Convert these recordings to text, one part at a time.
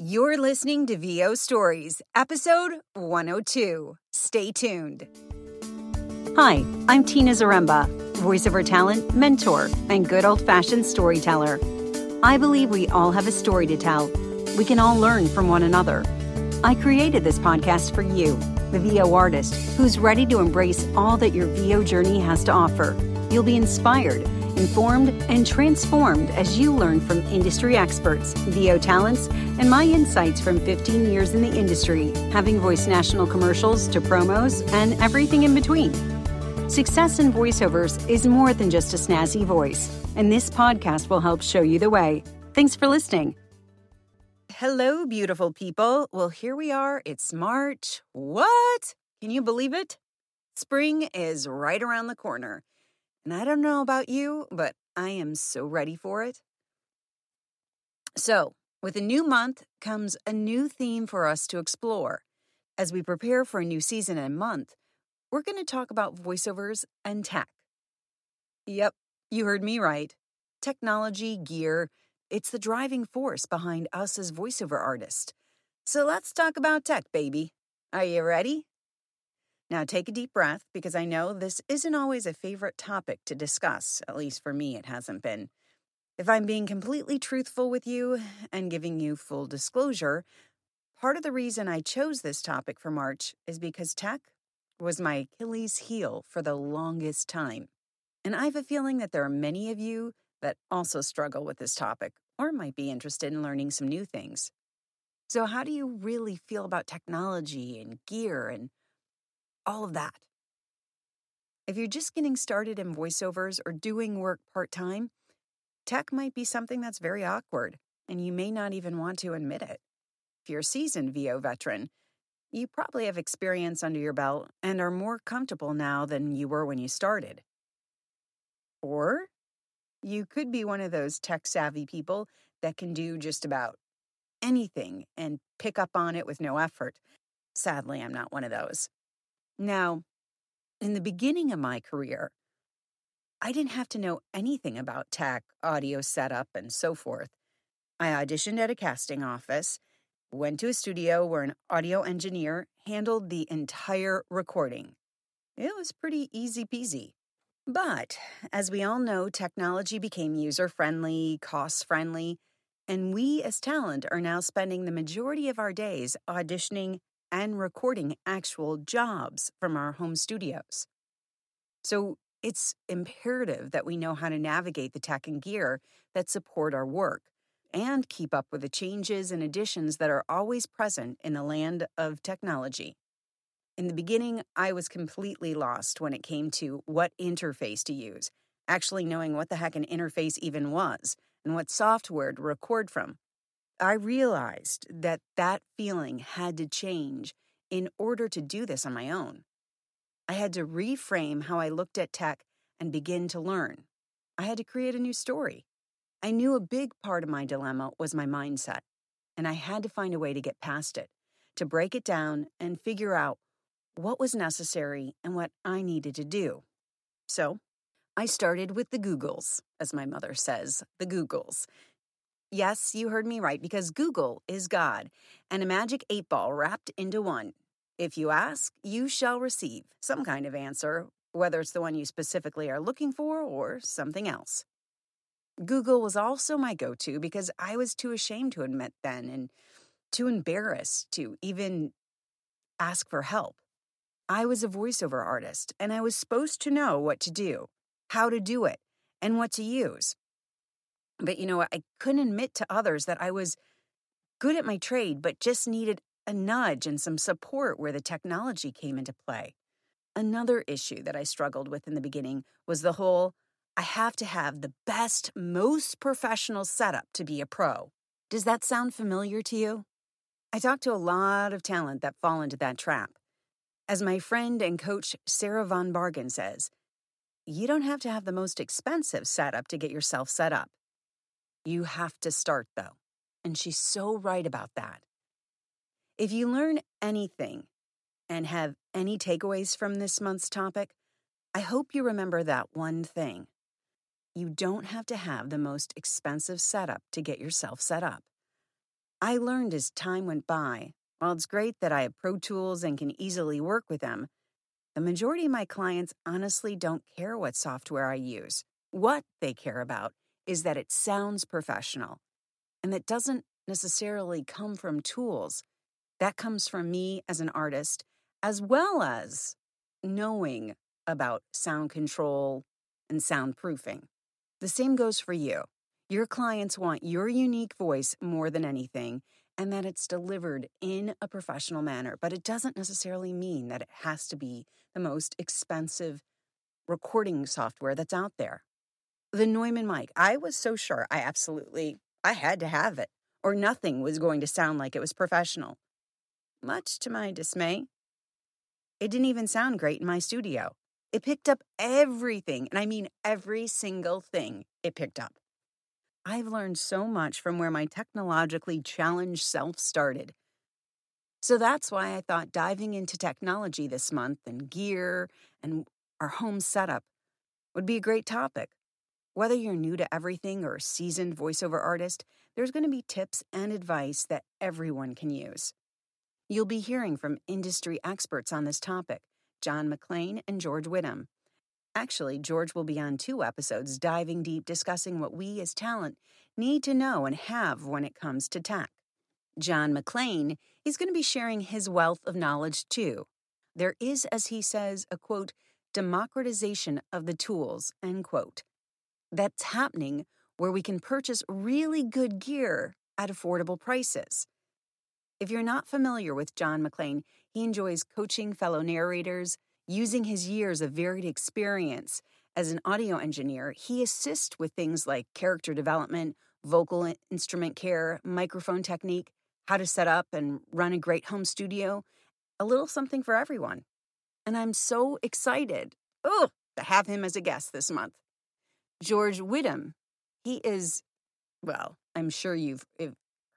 You're listening to VO Stories, episode 102. Stay tuned. Hi, I'm Tina Zaremba, voiceover talent, mentor, and good old fashioned storyteller. I believe we all have a story to tell. We can all learn from one another. I created this podcast for you, the VO artist, who's ready to embrace all that your VO journey has to offer. You'll be inspired informed, and transformed as you learn from industry experts, VO talents, and my insights from 15 years in the industry, having voiced national commercials to promos and everything in between. Success in voiceovers is more than just a snazzy voice, and this podcast will help show you the way. Thanks for listening. Hello, beautiful people. Well, here we are. It's March. What? Can you believe it? Spring is right around the corner. And I don't know about you, but I am so ready for it. So, with a new month comes a new theme for us to explore. As we prepare for a new season and month, we're going to talk about voiceovers and tech. Yep, you heard me right. Technology, gear, it's the driving force behind us as voiceover artists. So let's talk about tech, baby. Are you ready? Now, take a deep breath because I know this isn't always a favorite topic to discuss. At least for me, it hasn't been. If I'm being completely truthful with you and giving you full disclosure, part of the reason I chose this topic for March is because tech was my Achilles heel for the longest time. And I have a feeling that there are many of you that also struggle with this topic or might be interested in learning some new things. So, how do you really feel about technology and gear and all of that. If you're just getting started in voiceovers or doing work part time, tech might be something that's very awkward, and you may not even want to admit it. If you're a seasoned VO veteran, you probably have experience under your belt and are more comfortable now than you were when you started. Or you could be one of those tech savvy people that can do just about anything and pick up on it with no effort. Sadly, I'm not one of those. Now, in the beginning of my career, I didn't have to know anything about tech, audio setup, and so forth. I auditioned at a casting office, went to a studio where an audio engineer handled the entire recording. It was pretty easy peasy. But as we all know, technology became user friendly, cost friendly, and we as talent are now spending the majority of our days auditioning and recording actual jobs from our home studios. So it's imperative that we know how to navigate the tech and gear that support our work and keep up with the changes and additions that are always present in the land of technology. In the beginning, I was completely lost when it came to what interface to use, actually knowing what the heck an interface even was and what software to record from. I realized that that feeling had to change in order to do this on my own. I had to reframe how I looked at tech and begin to learn. I had to create a new story. I knew a big part of my dilemma was my mindset, and I had to find a way to get past it, to break it down and figure out what was necessary and what I needed to do. So, I started with the Googles, as my mother says, the Googles, Yes, you heard me right, because Google is God and a magic eight ball wrapped into one. If you ask, you shall receive some kind of answer, whether it's the one you specifically are looking for or something else. Google was also my go to because I was too ashamed to admit then and too embarrassed to even ask for help. I was a voiceover artist and I was supposed to know what to do, how to do it, and what to use. But you know, I couldn't admit to others that I was good at my trade, but just needed a nudge and some support where the technology came into play. Another issue that I struggled with in the beginning was the whole I have to have the best, most professional setup to be a pro. Does that sound familiar to you? I talk to a lot of talent that fall into that trap. As my friend and coach Sarah Von Bargen says, you don't have to have the most expensive setup to get yourself set up. You have to start, though. And she's so right about that. If you learn anything and have any takeaways from this month's topic, I hope you remember that one thing. You don't have to have the most expensive setup to get yourself set up. I learned as time went by, while it's great that I have Pro Tools and can easily work with them, the majority of my clients honestly don't care what software I use. What they care about is that it sounds professional and that doesn't necessarily come from tools. That comes from me as an artist, as well as knowing about sound control and soundproofing. The same goes for you. Your clients want your unique voice more than anything, and that it's delivered in a professional manner. But it doesn't necessarily mean that it has to be the most expensive recording software that's out there. The Neumann mic, I was so sure I absolutely I had to have it, or nothing was going to sound like it was professional. Much to my dismay, it didn't even sound great in my studio. It picked up everything, and I mean every single thing it picked up. I've learned so much from where my technologically challenged self started. So that's why I thought diving into technology this month and gear and our home setup would be a great topic. Whether you're new to everything or a seasoned voiceover artist, there's going to be tips and advice that everyone can use. You'll be hearing from industry experts on this topic John McClain and George Whittam. Actually, George will be on two episodes diving deep discussing what we as talent need to know and have when it comes to tech. John McClain is going to be sharing his wealth of knowledge too. There is, as he says, a quote, democratization of the tools, end quote. That's happening where we can purchase really good gear at affordable prices. If you're not familiar with John McClain, he enjoys coaching fellow narrators. Using his years of varied experience as an audio engineer, he assists with things like character development, vocal instrument care, microphone technique, how to set up and run a great home studio, a little something for everyone. And I'm so excited to have him as a guest this month. George Whittam, he is, well, I'm sure you've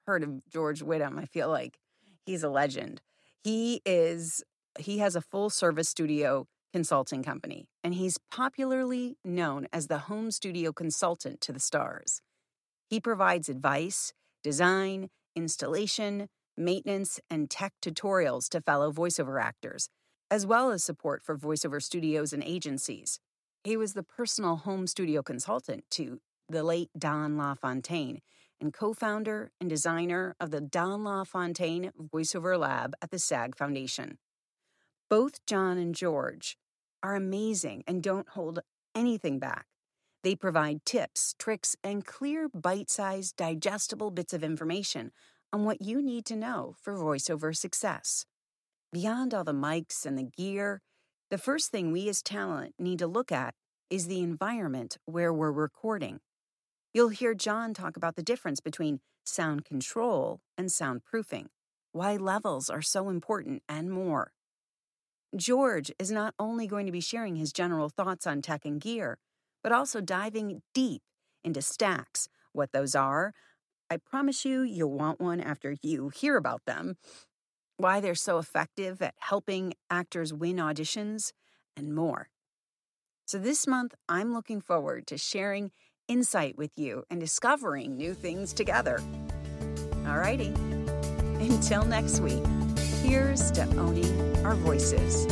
heard of George Whittam. I feel like he's a legend. He is he has a full service studio consulting company and he's popularly known as the home studio consultant to the stars. He provides advice, design, installation, maintenance, and tech tutorials to fellow voiceover actors, as well as support for voiceover studios and agencies. He was the personal home studio consultant to the late Don LaFontaine and co founder and designer of the Don LaFontaine VoiceOver Lab at the SAG Foundation. Both John and George are amazing and don't hold anything back. They provide tips, tricks, and clear, bite sized, digestible bits of information on what you need to know for voiceover success. Beyond all the mics and the gear, the first thing we as talent need to look at is the environment where we're recording. You'll hear John talk about the difference between sound control and soundproofing, why levels are so important, and more. George is not only going to be sharing his general thoughts on tech and gear, but also diving deep into stacks, what those are. I promise you, you'll want one after you hear about them, why they're so effective at helping actors win auditions, and more. So, this month, I'm looking forward to sharing insight with you and discovering new things together. Alrighty, until next week, here's to owning our voices.